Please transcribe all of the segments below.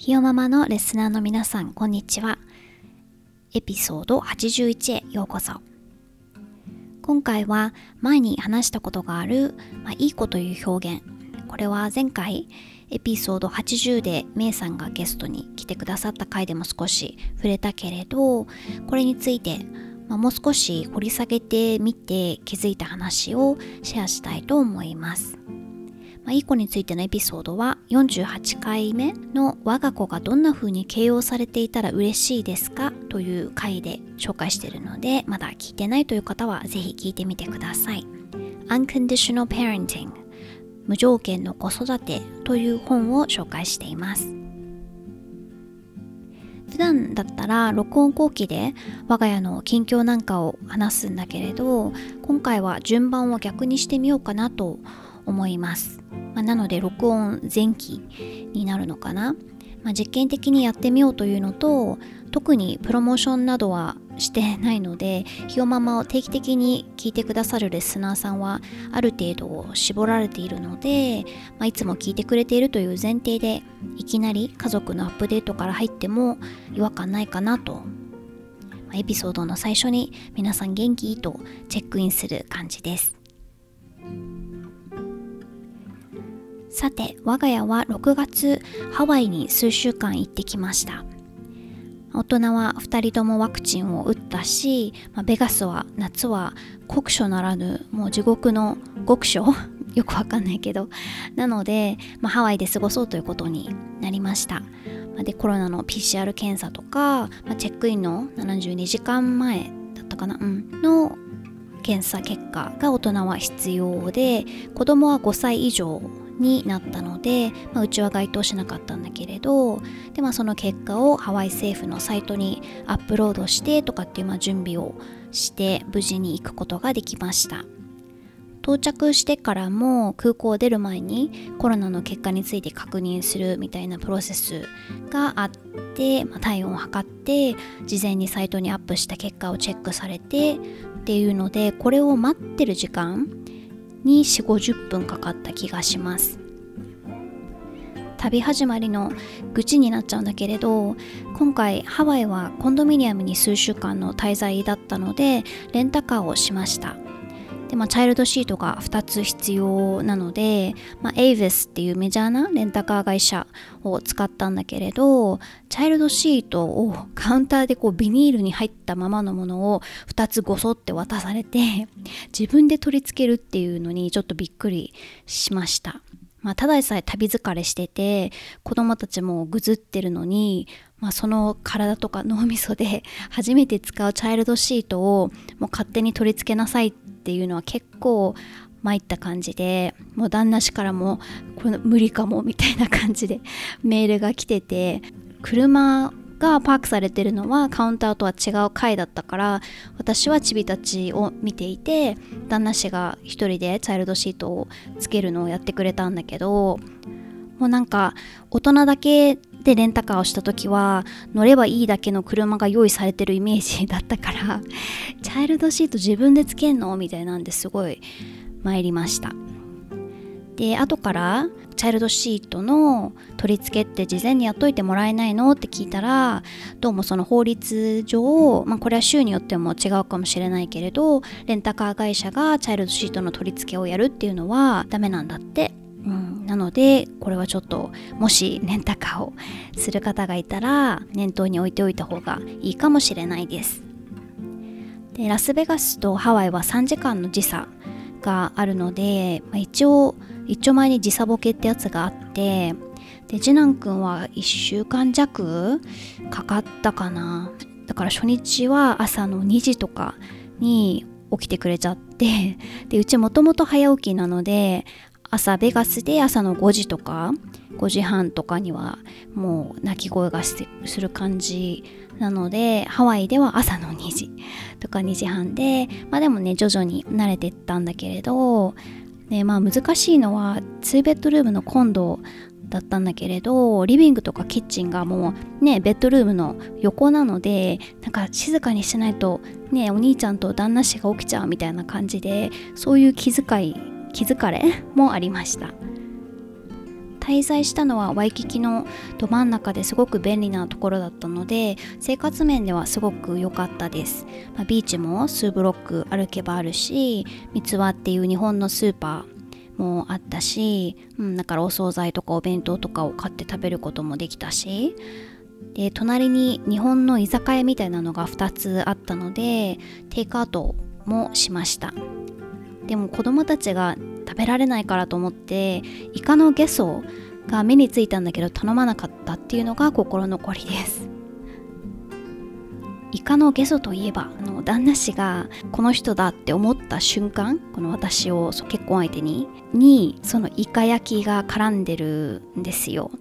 ひよママのレスナーの皆さんこんにちは。エピソード81へようこそ。今回は前に話したことがある、まあ、いい子という表現。これは前回エピソード80でメイさんがゲストに来てくださった回でも少し触れたけれどこれについて、まあ、もう少し掘り下げてみて気づいた話をシェアしたいと思います。まあ、いい子についてのエピソードは48回目の我が子がどんな風に形容されていたら嬉しいですか？という回で紹介しているのでまだ聞いてないという方はぜひ聞いてみてください。Unconditional Parenting 無条件の子育てという本を紹介しています。普段だったら録音後期で我が家の近況なんかを話すんだけれど今回は順番を逆にしてみようかなと思います、まあ、なので録音前期になるのかな、まあ、実験的にやってみようというのと特にプロモーションなどはしてないのでひよままを定期的に聞いてくださるレスナーさんはある程度絞られているので、まあ、いつも聞いてくれているという前提でいきなり家族のアップデートから入っても違和感ないかなと。まエピソードの最初に皆さん元気？とチェックインする感じです。さて我が家は6月ハワイに数週間行ってきました。大人は2人ともワクチンを打ったし、まあ、ベガスは夏は酷暑ならぬもう地獄の極暑。よくわかんないけど。なので、まあ、ハワイで過ごそうということになりました。でコロナの PCR 検査とか、まあ、チェックインの72時間前だったかな、うん、の検査結果が大人は必要で子供は5歳以上になったので、まあ、うちは該当しなかったんだけれどで、まあ、その結果をハワイ政府のサイトにアップロードしてとかっていうまあ準備をして無事に行くことができました。到着してからも空港を出る前にコロナの結果について確認するみたいなプロセスがあって、まあ、体温を測って事前にサイトにアップした結果をチェックされてっていうのでこれを待ってる時間に4 5 0分かかった気がします。旅始まりの愚痴になっちゃうんだけれど今回ハワイはコンドミニアムに数週間の滞在だったのでレンタカーをしました。で、まあ、チャイルドシートが2つ必要なので、まあ、エイヴスっていうメジャーなレンタカー会社を使ったんだけれどチャイルドシートを カウンターでこうビニールに入ったままのものを2つごそって渡されて自分で取り付けるっていうのにちょっとびっくりしました。まあ、ただでさえ旅疲れしてて子供たちもぐずってるのに、まあ、その体とか脳みそで 初めて使うチャイルドシートをもう勝手に取り付けなさいっっていうのは結構参った感じでもう旦那氏からもこれ無理かもみたいな感じでメールが来てて車がパークされてるのはカウンターとは違う階だったから私はチビたちを見ていて旦那氏が一人でチャイルドシートをつけるのをやってくれたんだけどもうなんか大人だけでレンタカーをした時は乗ればいいだけの車が用意されてるイメージだったから チャイルドシート自分でつけんの？みたいなんですごい参りました。で後からチャイルドシートの取り付けって事前にやっといてもらえないの？って聞いたらどうもその法律上、まあ、これは州によっても違うかもしれないけれどレンタカー会社がチャイルドシートの取り付けをやるっていうのはダメなんだって。うん、なのでこれはちょっともしレンタカーをする方がいたら念頭に置いておいた方がいいかもしれないです。でラスベガスとハワイは3時間の時差があるので、まあ、一応一丁前に時差ボケってやつがあってで次男くんは1週間弱かかったかなだから初日は朝の2時とかに起きてくれちゃってでうちもともと早起きなので朝ベガスで朝の5時とか5時半とかにはもう鳴き声がする感じなのでハワイでは朝の2時とか2時半でまあでもね徐々に慣れてったんだけれどでまあ難しいのは2ベッドルームのコンドだったんだけれどリビングとかキッチンがもうねベッドルームの横なのでなんか静かにしないとねお兄ちゃんと旦那氏が起きちゃうみたいな感じでそういう気遣い気づかれもありました。滞在したのはワイキキのど真ん中ですごく便利なところだったので生活面ではすごく良かったです、まあ、ビーチも数ブロック歩けばあるし三つ輪っていう日本のスーパーもあったし、うん、だからお惣菜とかお弁当とかを買って食べることもできたし。で隣に日本の居酒屋みたいなのが2つあったのでテイクアウトもしました。でも子供たちが食べられないからと思ってイカのゲソが目についたんだけど頼まなかったっていうのが心残りです。イカのゲソといえばあの旦那氏がこの人だって思った瞬間この私を結婚相手ににそのイカ焼きが絡んでるんですよ。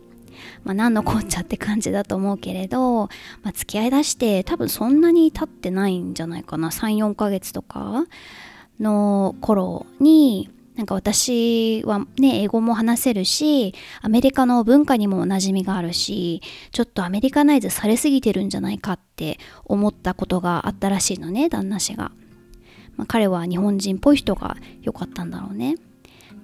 まあ、何のこっちゃって感じだと思うけれど、まあ、付き合いだして多分そんなに経ってないんじゃないかな。34ヶ月とかの頃になんか私はね英語も話せるしアメリカの文化にも馴染みがあるしちょっとアメリカナイズされすぎてるんじゃないかって思ったことがあったらしいのね旦那氏が、まあ、彼は日本人っぽい人が良かったんだろうね。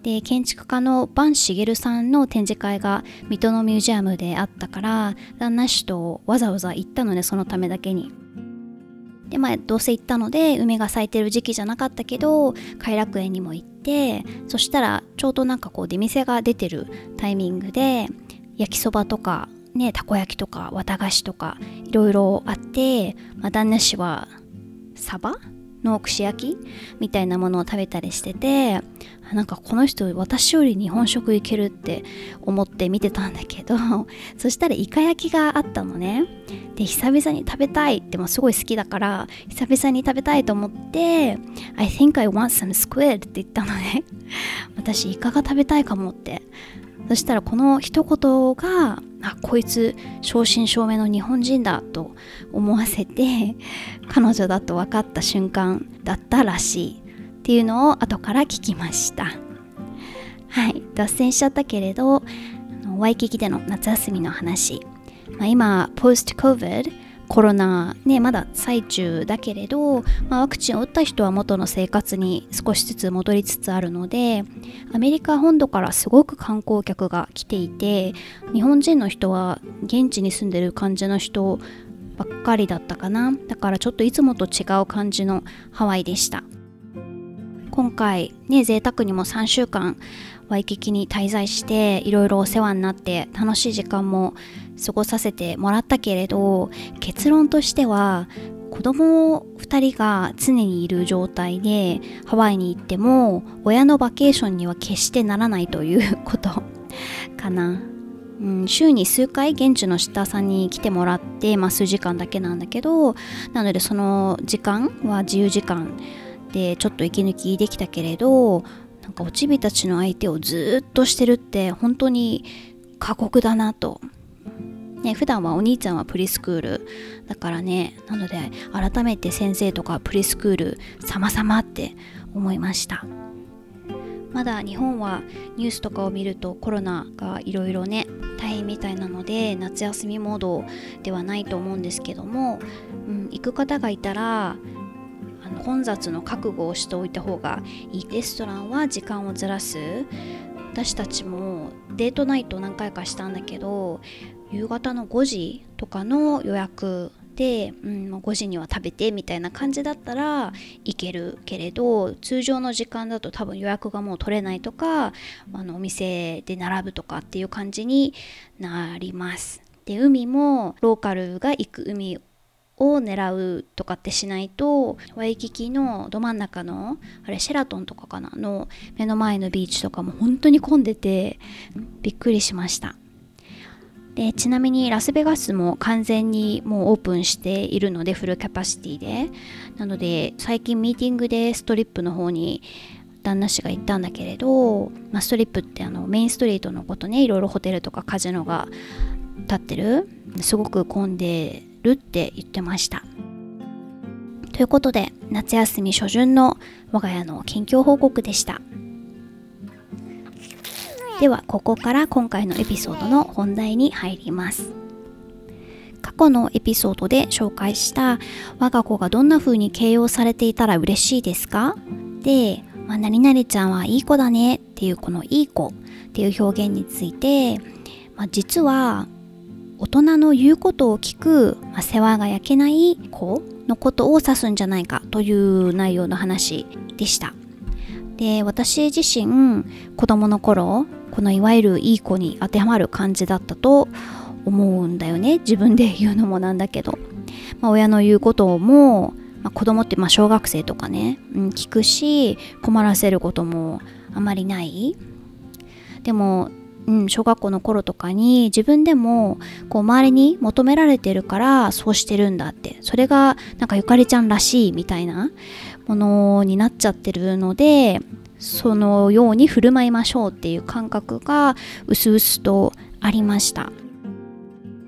で建築家のバン・シゲルさんの展示会が水戸のミュージアムであったから旦那氏とわざわざ行ったのねそのためだけに。でまあどうせ行ったので梅が咲いてる時期じゃなかったけど偕楽園にも行ってそしたらちょうどなんかこう出店が出てるタイミングで焼きそばとかねたこ焼きとか綿菓子とかいろいろあって、まあ、旦那氏はサバの串焼きみたいなものを食べたりしててなんかこの人私より日本食いけるって思って見てたんだけど そしたらイカ焼きがあったのね。で久々に食べたいってもすごい好きだから久々に食べたいと思って I think I want some squid って言ったのね。私イカが食べたいかもって。そしたらこの一言があこいつ正真正銘の日本人だと思わせて 彼女だと分かった瞬間だったらしいっていうのを後から聞きました。はい。脱線しちゃったけれどワイキキでの夏休みの話、まあ、今ポスト COVID コロナねまだ最中だけれど、まあ、ワクチンを打った人は元の生活に少しずつ戻りつつあるのでアメリカ本土からすごく観光客が来ていて日本人の人は現地に住んでる感じの人ばっかりだったかな。だからちょっといつもと違う感じのハワイでした。今回ね贅沢にも3週間ワイキキに滞在していろいろお世話になって楽しい時間も過ごさせてもらったけれど結論としては子供2人が常にいる状態でハワイに行っても親のバケーションには決してならないということ かな。うん、週に数回現地のシッターさんに来てもらって、まあ、数時間だけなんだけどなのでその時間は自由時間でちょっと息抜きできたけれどなんかおちびたちの相手をずっとしてるって本当に過酷だなとね、普段はお兄ちゃんはプリスクール。だからねなので改めて先生とかプリスクール様々って思いました。まだ日本はニュースとかを見るとコロナがいろいろね大変みたいなので夏休みモードではないと思うんですけども、うん、行く方がいたらあの混雑の覚悟をしておいた方がいい。レストランは時間をずらす。私たちもデートナイト何回かしたんだけど夕方の5時とかの予約で、うん、5時には食べてみたいな感じだったらいけるけれど通常の時間だと多分予約がもう取れないとかあのお店で並ぶとかっていう感じになります。で海もローカルが行く海を狙うとかってしないとワイキキのど真ん中のあれシェラトンとかかなの目の前のビーチとかも本当に混んでてびっくりしましたでちなみにラスベガスも完全にもうオープンしているのでフルキャパシティで。なので最近ミーティングでストリップの方に旦那氏が行ったんだけれど、まあ、ストリップってあのメインストリートのことねいろいろホテルとかカジノが立ってる。すごく混んでるって言ってました。ということで夏休み初旬の我が家の近況報告でした。ではここから今回のエピソードの本題に入ります過去のエピソードで紹介した我が子がどんな風に形容されていたら嬉しいですか？で、まあ、何々ちゃんはいい子だねっていうこのいい子っていう表現について、まあ、実は大人の言うことを聞く、まあ、世話が焼けない子のことを指すんじゃないかという内容の話でした。で私自身子供の頃このいわゆるいい子に当てはまる感じだったと思うんだよね。自分で言うのもなんだけど、まあ、親の言うことも、まあ、子供ってま小学生とかね、うん、聞くし困らせることもあまりない。でもうん、小学校の頃とかに自分でもこう周りに求められてるからそうしてるんだって。それがなんかゆかりちゃんらしいみたいなものになっちゃってるのでそのように振る舞いましょうっていう感覚がうすうすとありました。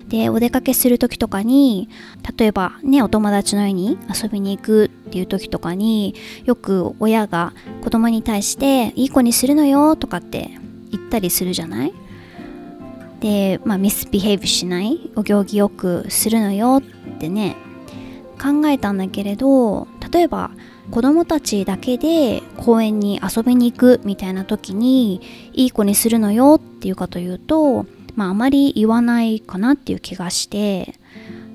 でお出かけする時とかに例えばねお友達の家に遊びに行くっていう時とかによく親が子供に対して「いい子にするのよ」とかって言ったりするじゃない？で、まあ、ミスビヘイブしない？お行儀よくするのよってね考えたんだけれど例えば子供たちだけで公園に遊びに行くみたいな時にいい子にするのよっていうかというとまああまり言わないかなっていう気がして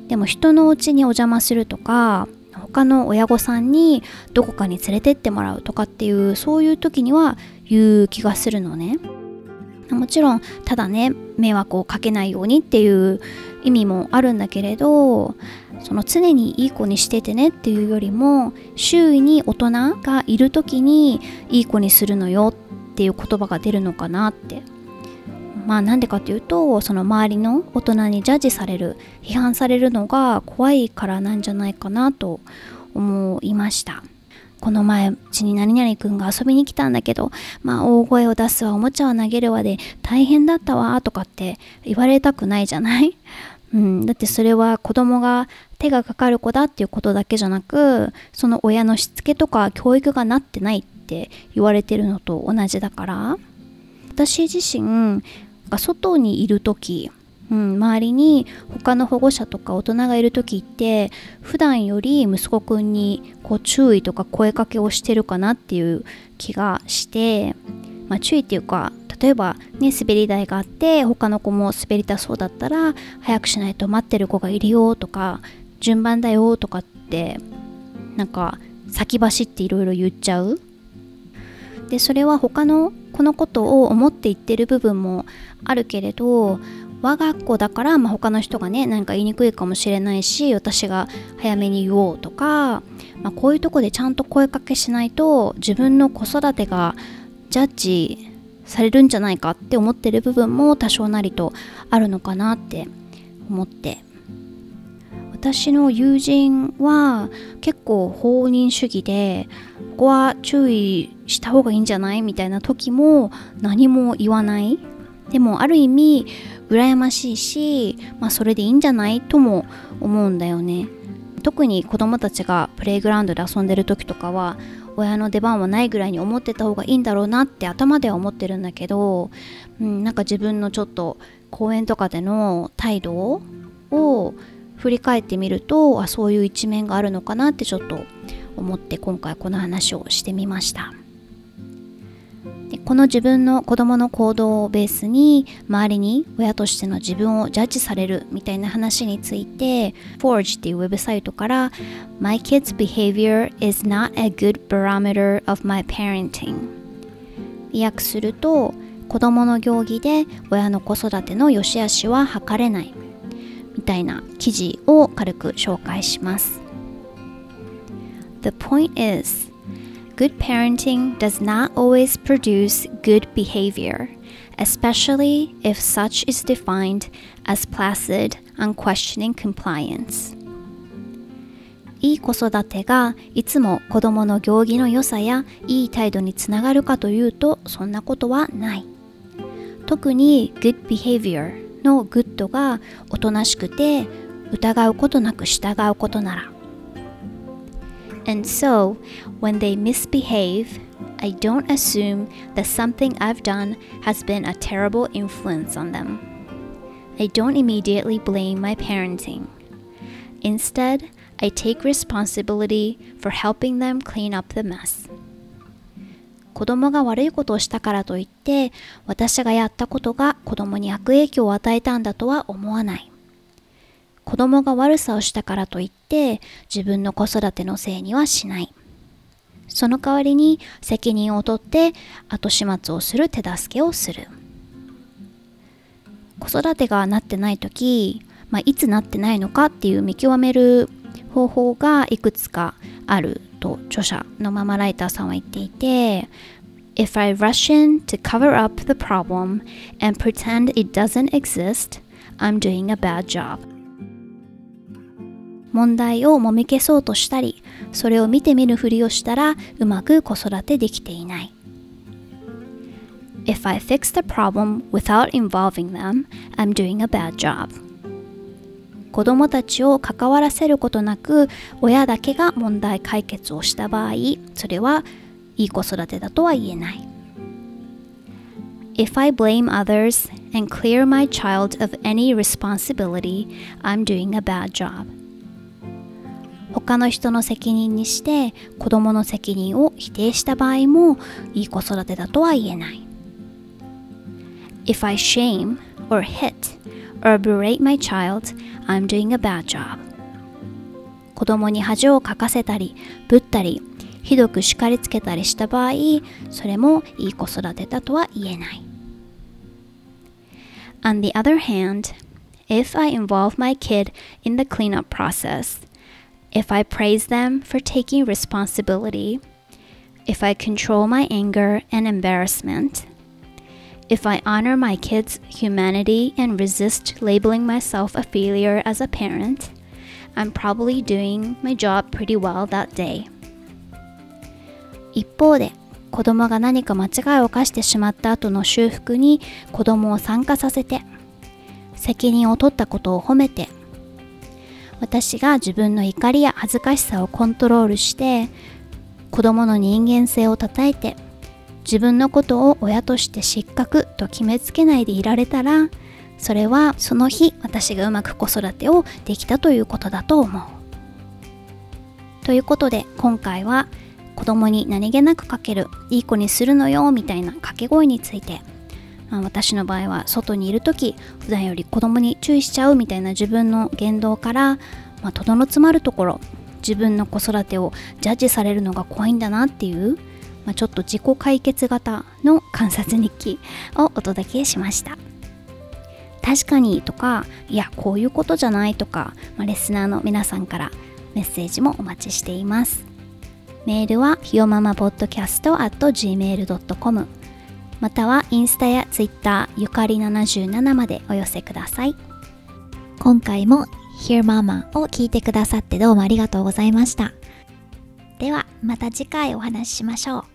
でも人のお家にお邪魔するとか他の親御さんにどこかに連れてってもらうとかっていうそういう時には言う気がするのね。もちろんただね迷惑をかけないようにっていう意味もあるんだけれどその常にいい子にしててねっていうよりも周囲に大人がいる時にいい子にするのよっていう言葉が出るのかなって。まあなんでかっていうとその周りの大人にジャッジされる批判されるのが怖いからなんじゃないかなと思いました。この前うちに何々くんが遊びに来たんだけどまあ大声を出すわおもちゃを投げるわで大変だったわとかって言われたくないじゃない？うん、だってそれは子供が手がかかる子だっていうことだけじゃなくその親のしつけとか教育がなってないって言われてるのと同じだから。私自身が外にいる時、うん、周りに他の保護者とか大人がいる時って普段より息子くんにこう注意とか声かけをしてるかなっていう気がして、まあ、注意っていうか例えばね滑り台があって他の子も滑りたそうだったら早くしないと待ってる子がいるよとか順番だよとかってなんか先走っていろいろ言っちゃう。でそれは他の子のことを思って言ってる部分もあるけれど我が子だから、まあ、他の人がね何か言いにくいかもしれないし私が早めに言おうとか、まあ、こういうとこでちゃんと声かけしないと自分の子育てがジャッジされるんじゃないかって思ってる部分も多少なりとあるのかなって思って私の友人は結構放任主義でここは注意した方がいいんじゃないみたいな時も何も言わない。でもある意味羨ましいし、まあ、それでいいんじゃないとも思うんだよね。特に子供たちがプレイグラウンドで遊んでる時とかは親の出番はないぐらいに思ってた方がいいんだろうなって頭では思ってるんだけど、うん、なんか自分のちょっと公演とかでの態度を振り返ってみるとあそういう一面があるのかなってちょっと思って今回この話をしてみました。この自分の子供の行動をベースに周りに親としての自分をジャッジされるみたいな話について Forge っていうウェブサイトから My kid's behavior is not a good barometer of my parenting. 訳すると子供の行儀で親の子育ての良し悪しは測れないみたいな記事を軽く紹介します。The point is good parenting does not always produce good behavior, especially if such is defined as placid, unquestioning compliance いい子育てがいつも子供の行儀の良さやいい態度につながるかというとそんなことはない特に good behavior の good がおとなしくて疑うことなく従うことなら And so, when they misbehave, I don't assume that something I've done has been a terrible influence on them. I don't immediately blame my parenting. Instead, I take responsibility for helping them clean up the mess. 子供が悪いことをしたからといって私がやったことが子供に悪影響を与えたんだとは思わない子供が悪さをしたからといって自分の子育てのせいにはしないその代わりに責任を取って後始末をする手助けをする子育てがなってない時、まあ、いつなってないのかっていう見極める方法がいくつかあると著者のママライターさんは言っていて If I rush in to cover up the problem and pretend it doesn't exist, I'm doing a bad job. 問題をもみ消そうとしたり、それを見てみるふりをしたらうまく子育てできていない。If I fix the problem without involving them, I'm doing a bad job. 子供たちを関わらせることなく親だけが問題解決をした場合それはいい子育てだとは言えない If I blame others and clear my child of any responsibility, I'm doing a bad job. 他の人の責任にして子供の責任を否定した場合もいい子育てだとは言えない。If I shame or hit or berate my child, I'm doing a bad job. 子供に恥をかかせたり、ぶったり、ひどく叱りつけたりした場合、それもいい子育てだとは言えない。On the other hand, if I involve my kid in the cleanup process, if I praise them for taking responsibility, if I control my anger and embarrassment, if I honor my kids' humanity and resist labeling myself a failure as a parent, I'm probably doing my job pretty well that day. 一方で子供が何か間違いを犯してしまった後の修復に子供を参加させて責任を取ったことを褒めて 私が自分の怒りや恥ずかしさをコントロールして子供の人間性をたたえて自分のことを親として失格と決めつけないでいられたらそれはその日私がうまく子育てをできたということだと思う。ということで今回は子供に何気なくかけるいい子にするのよみたいな掛け声について、まあ、私の場合は外にいる時普段より子供に注意しちゃうみたいな自分の言動から、まあ、とどのつまるところ自分の子育てをジャッジされるのが怖いんだなっていうまあ、ちょっと自己解決型の観察日記をお届けしました。確かにとかいやこういうことじゃないとか、まあ、レスナーの皆さんからメッセージもお待ちしています。メールはひよままポッドキャスト at gmail.com またはインスタやツイッターゆかり77までお寄せください。今回も Hear Mama を聞いてくださってどうもありがとうございました。ではまた次回お話ししましょう。